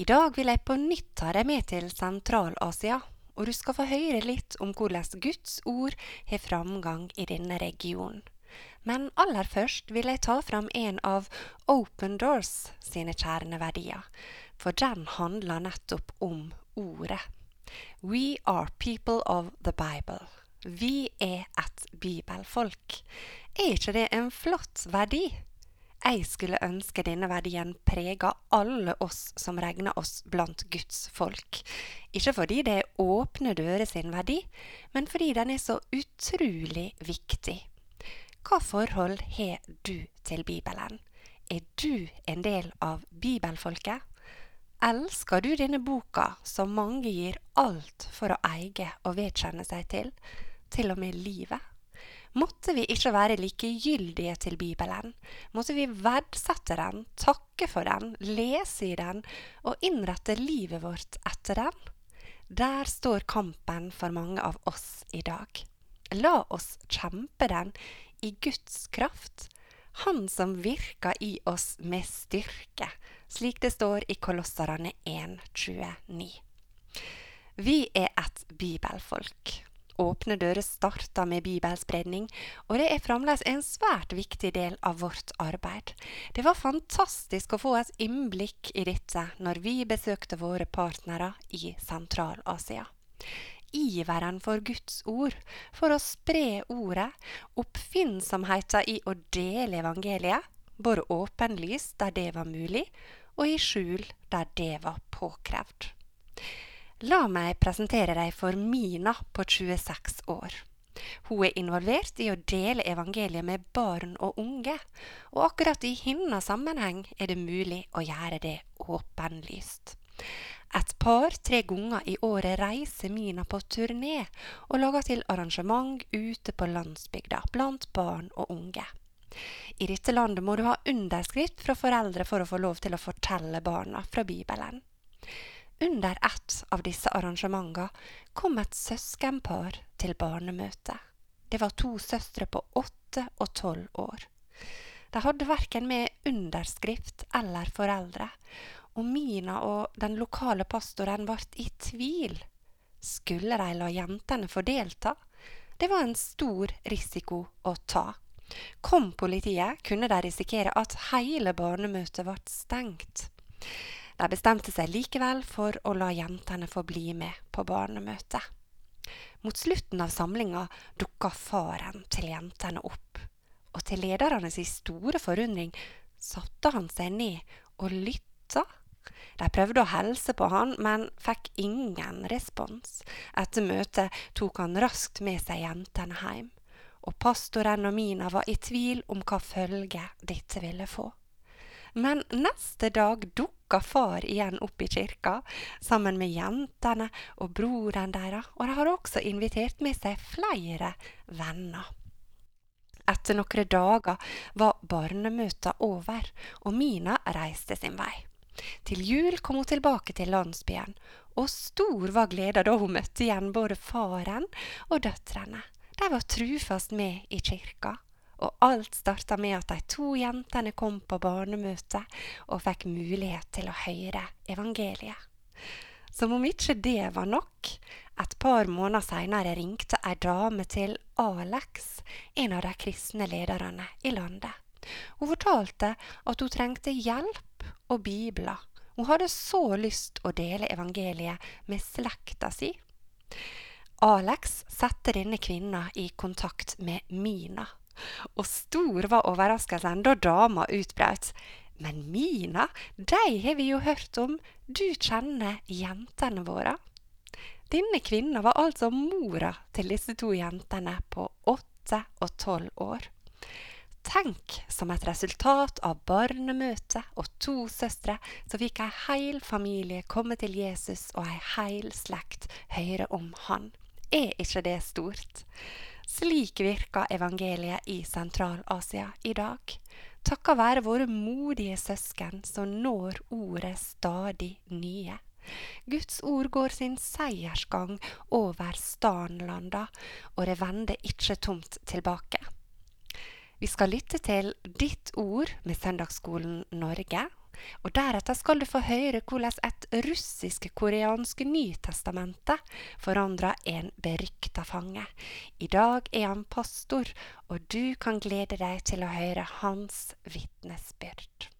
I dag vil jeg på nytt ta deg med til Sentral-Asia, og du skal få høre litt om hvordan Guds ord har framgang i denne regionen. Men aller først vil jeg ta fram en av Open Doors sine kjerneverdier, for den handler nettopp om ordet. We are people of the Bible. Vi er et bibelfolk. Er ikke det en flott verdi? Jeg skulle ønske denne verdien prega alle oss som regner oss blant Guds folk. Ikke fordi det er åpne dører sin verdi, men fordi den er så utrolig viktig. Hva forhold har du til Bibelen? Er du en del av bibelfolket? Elsker du denne boka som mange gir alt for å eie og vedkjenne seg til, til og med livet? Måtte vi ikke være likegyldige til Bibelen. Måtte vi verdsette den, takke for den, lese i den og innrette livet vårt etter den. Der står kampen for mange av oss i dag. La oss kjempe den i Guds kraft, Han som virker i oss med styrke, slik det står i Kolosserne 1,29. Vi er et bibelfolk. Åpne dører starta med bibelspredning, og det er fremdeles en svært viktig del av vårt arbeid. Det var fantastisk å få et innblikk i dette når vi besøkte våre partnere i Sentral-Asia. Iveren for Guds ord, for å spre ordet, oppfinnsomheten i å dele evangeliet, både åpenlyst der det var mulig, og i skjul der det var påkrevd. La meg presentere deg for Mina på 26 år. Hun er involvert i å dele evangeliet med barn og unge, og akkurat i hennes sammenheng er det mulig å gjøre det åpenlyst. Et par-tre ganger i året reiser Mina på turné og lager til arrangement ute på landsbygda blant barn og unge. I dette landet må du ha underskrift fra foreldre for å få lov til å fortelle barna fra Bibelen. Under ett av disse arrangementene kom et søskenpar til barnemøte. Det var to søstre på åtte og tolv år. De hadde verken med underskrift eller foreldre, og Mina og den lokale pastoren ble i tvil. Skulle de la jentene få delta? Det var en stor risiko å ta. Kom politiet, kunne de risikere at hele barnemøtet ble stengt. De bestemte seg likevel for å la jentene få bli med på barnemøtet. Mot slutten av samlinga dukka faren til jentene opp, og til ledernes store forundring satte han seg ned og lytta. De prøvde å helse på han, men fikk ingen respons. Etter møtet tok han raskt med seg jentene hjem, og pastoren og Mina var i tvil om hva følge dette ville få. Men neste dag dukka far igjen opp i kirka, sammen med jentene og broren deres, og de har også invitert med seg flere venner. Etter noen dager var barnemøta over, og Mina reiste sin vei. Til jul kom hun tilbake til landsbyen, og stor var gleda da hun møtte igjen både faren og døtrene. De var trufast med i kirka og alt starta med at de to jentene kom på barnemøte og fikk mulighet til å høre evangeliet. Som om ikke det var nok, et par måneder seinere ringte ei dame til Alex, en av de kristne lederne i landet. Hun fortalte at hun trengte hjelp og bibler. Hun hadde så lyst å dele evangeliet med slekta si. Alex satte denne kvinna i kontakt med Mina, og stor var overraskelsen da dama utbrøt. Men Mina, de har vi jo hørt om, du kjenner jentene våre. Denne kvinna var altså mora til disse to jentene på åtte og tolv år. Tenk, som et resultat av barnemøte og to søstre, så fikk ei heil familie komme til Jesus og ei heil slekt høre om han. Er ikke det stort? Slik virker evangeliet i Sentral-Asia i dag. takket være våre modige søsken, så når ordet stadig nye. Guds ord går sin seiersgang over stanlanda, og det vender ikke tomt tilbake. Vi skal lytte til Ditt ord med Søndagsskolen Norge. Og Deretter skal du få høre hvordan et russisk-koreansk Nytestamentet forandra en berykta fange. I dag er han pastor, og du kan glede deg til å høre hans vitnesbyrd.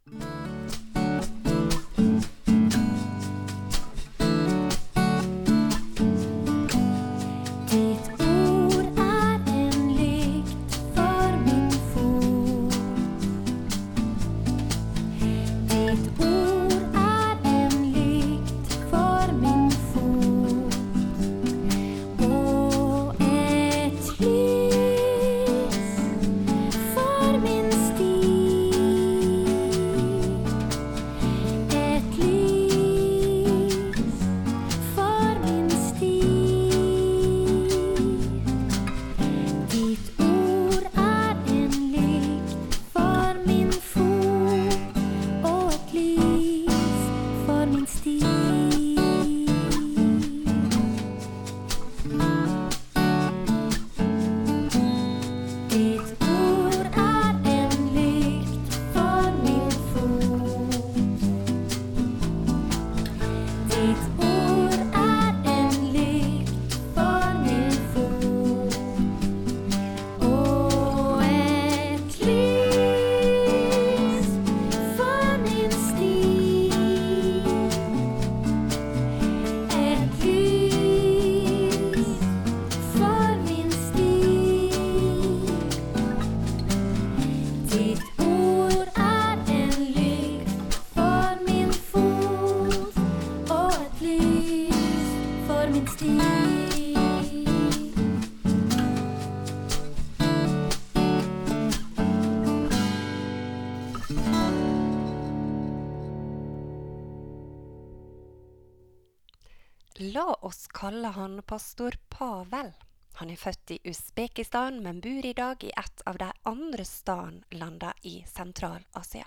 La oss kalle han pastor Pavel. Han er født i Usbekistan, men bor i dag i et av de andre stanlandene i Sentral-Asia.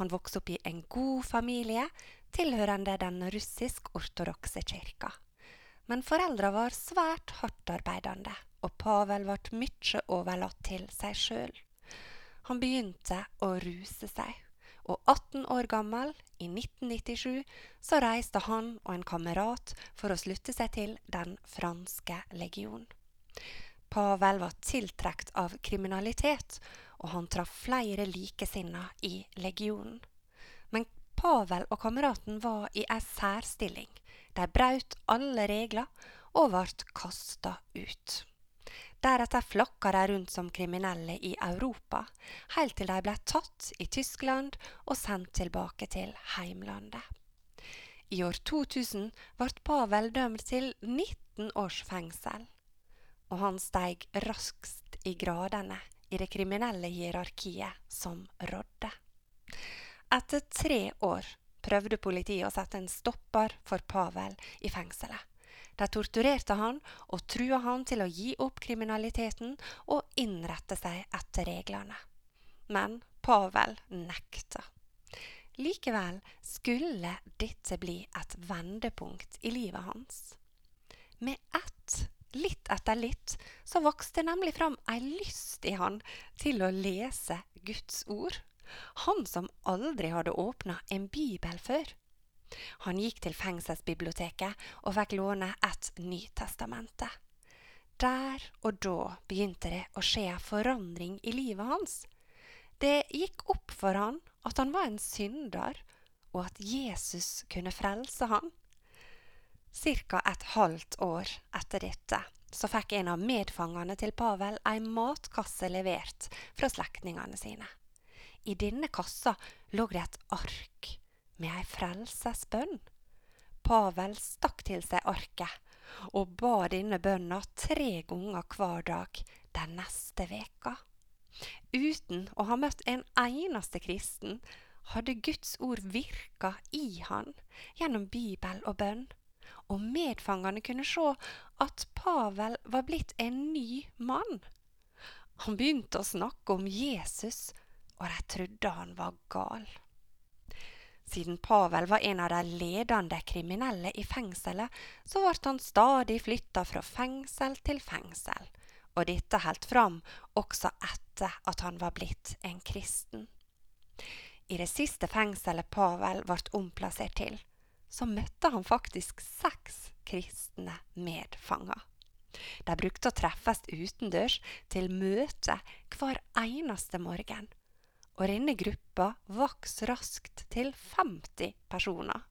Han vokste opp i en god familie tilhørende den russisk-ortodokse kirka. Men foreldra var svært hardtarbeidende, og Pavel ble mye overlatt til seg sjøl. Han begynte å ruse seg og 18 år gammel, i 1997, så reiste han og en kamerat for å slutte seg til Den franske legion. Pavel var tiltrukket av kriminalitet, og han traff flere likesinnede i legionen. Men Pavel og kameraten var i ei særstilling. De brøt alle regler og ble kasta ut. Deretter flakka de rundt som kriminelle i Europa, helt til de ble tatt i Tyskland og sendt tilbake til heimlandet. I år 2000 ble Pavel dømt til 19 års fengsel, og han steg raskt i gradene i det kriminelle hierarkiet som rådde. Etter tre år prøvde politiet å sette en stopper for Pavel i fengselet. De torturerte han og trua han til å gi opp kriminaliteten og innrette seg etter reglene. Men Pavel nekta. Likevel skulle dette bli et vendepunkt i livet hans. Med ett, litt etter litt, så vokste nemlig fram ei lyst i han til å lese Guds ord. Han som aldri hadde åpna en bibel før. Han gikk til fengselsbiblioteket og fikk låne et Nytestamente. Der og da begynte det å skje forandring i livet hans. Det gikk opp for han at han var en synder, og at Jesus kunne frelse han. Cirka et halvt år etter dette så fikk en av medfangene til Pavel ei matkasse levert fra slektningene sine. I denne kassa lå det et ark med ei frelsesbønn. Pavel stakk til seg arket og ba denne bønna tre ganger hver dag den neste veka. Uten å ha møtt en eneste kristen hadde Guds ord virka i han gjennom bibel og bønn, og medfangene kunne se at Pavel var blitt en ny mann. Han begynte å snakke om Jesus, og de trodde han var gal. Siden Pavel var en av de ledende kriminelle i fengselet, så ble han stadig flytta fra fengsel til fengsel, og dette holdt fram også etter at han var blitt en kristen. I det siste fengselet Pavel ble omplassert til, så møtte han faktisk seks kristne medfanger. De brukte å treffes utendørs til møte hver eneste morgen og denne gruppa vokste raskt til 50 personer.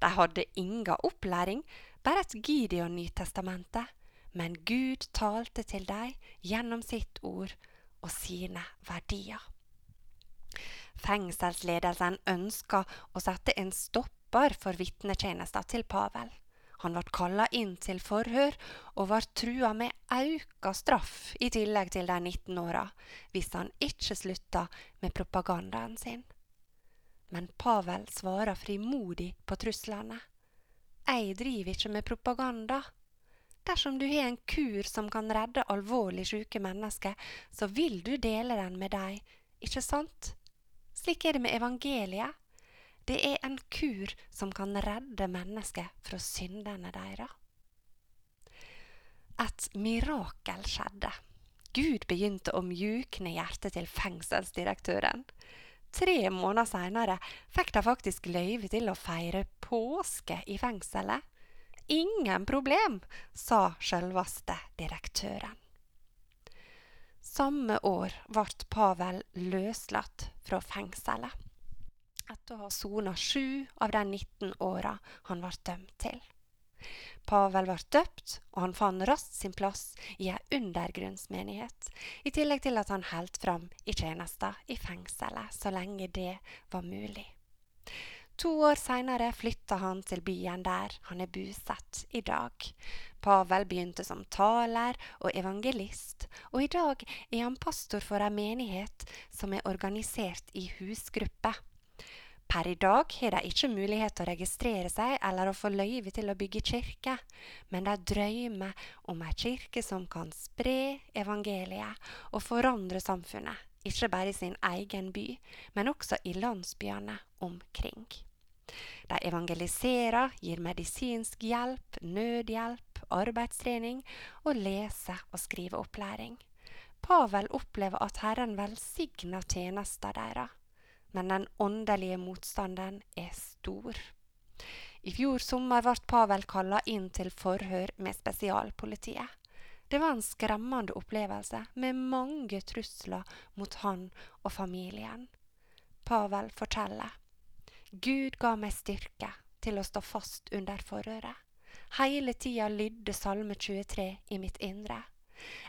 De hadde inga opplæring, bare et Gideon-nytestamente, men Gud talte til dem gjennom sitt ord og sine verdier. Fengselsledelsen ønska å sette en stopper for vitnetjenesta til Pavel. Han ble kalla inn til forhør og ble trua med auka straff i tillegg til de 19 åra hvis han ikke slutta med propagandaen sin. Men Pavel svarer frimodig på truslene. Jeg driver ikke med propaganda. Dersom du har en kur som kan redde alvorlig syke mennesker, så vil du dele den med dem, ikke sant? Slik er det med evangeliet. Det er en kur som kan redde mennesket fra syndene deres. Et mirakel skjedde. Gud begynte å mjukne hjertet til fengselsdirektøren. Tre måneder seinere fikk de faktisk løyve til å feire påske i fengselet. Ingen problem, sa sjølvaste direktøren. Samme år ble Pavel løslatt fra fengselet etter å ha sona sju av de 19 åra han var dømt til. Pavel var døpt, og han fant raskt sin plass i ei undergrunnsmenighet, i tillegg til at han holdt fram i tjenesta i fengselet så lenge det var mulig. To år seinere flytta han til byen der han er bosatt i dag. Pavel begynte som taler og evangelist, og i dag er han pastor for ei menighet som er organisert i husgrupper. Per i dag har de ikke mulighet til å registrere seg eller å få løyve til å bygge kirke, men de drømmer om ei kirke som kan spre evangeliet og forandre samfunnet, ikke bare i sin egen by, men også i landsbyene omkring. De evangeliserer, gir medisinsk hjelp, nødhjelp, arbeidstrening og lese- og skriveopplæring. Pavel opplever at Herren velsigner tjenesta deres men den åndelige motstanden er stor. I fjor sommer ble Pavel kalla inn til forhør med spesialpolitiet. Det var en skremmende opplevelse med mange trusler mot han og familien. Pavel forteller. Gud ga meg styrke til å stå fast under forhøret. Hele tida lydde Salme 23 i mitt indre.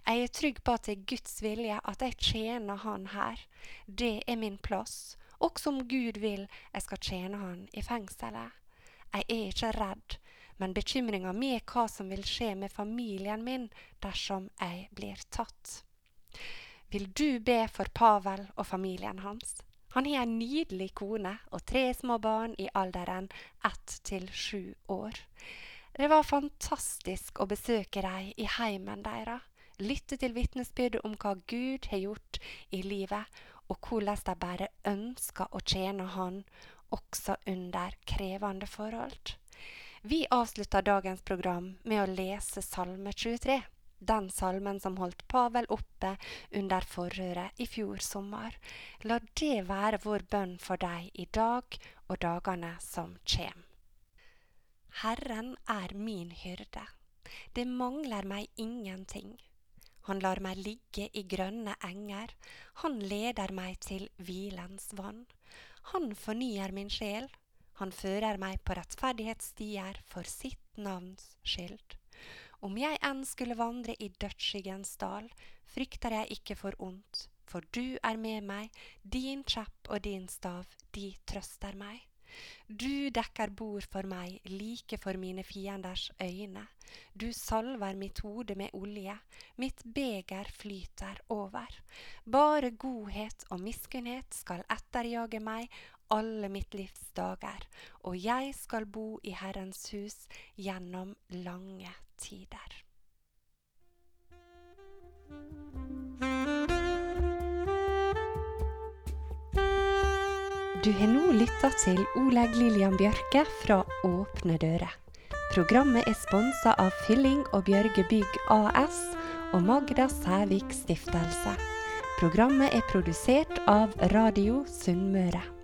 Jeg er trygg på at det er Guds vilje at jeg tjener Han her. Det er min plass, også om Gud vil jeg skal tjene Han i fengselet. Jeg er ikke redd, men bekymringa mi er hva som vil skje med familien min dersom jeg blir tatt. Vil du be for Pavel og familien hans? Han har en nydelig kone og tre små barn i alderen ett til sju år. Det var fantastisk å besøke dem i heimen deres, lytte til vitnesbyrdet om hva Gud har gjort i livet, og hvordan de bare ønsker å tjene Han også under krevende forhold. Vi avslutter dagens program med å lese Salme 23, den salmen som holdt Pavel oppe under forhøret i fjor sommer. La det være vår bønn for deg i dag og dagene som kjem. Herren er min hyrde, det mangler meg ingenting. Han lar meg ligge i grønne enger, han leder meg til hvilens vann. Han fornyer min sjel, han fører meg på rettferdighetsstier for sitt navns skyld. Om jeg enn skulle vandre i dødsskyggens dal, frykter jeg ikke for ondt, for du er med meg, din kjepp og din stav, de trøster meg. Du dekker bord for meg like for mine fienders øyne. Du salver mitt hode med olje, mitt beger flyter over. Bare godhet og miskunnhet skal etterjage meg alle mitt livs dager, og jeg skal bo i Herrens hus gjennom lange tider. Du har nå lytta til Oleg Lillian Bjørke fra Åpne dører. Programmet er sponsa av Fylling og Bjørge Bygg AS og Magda Sævik Stiftelse. Programmet er produsert av Radio Sunnmøre.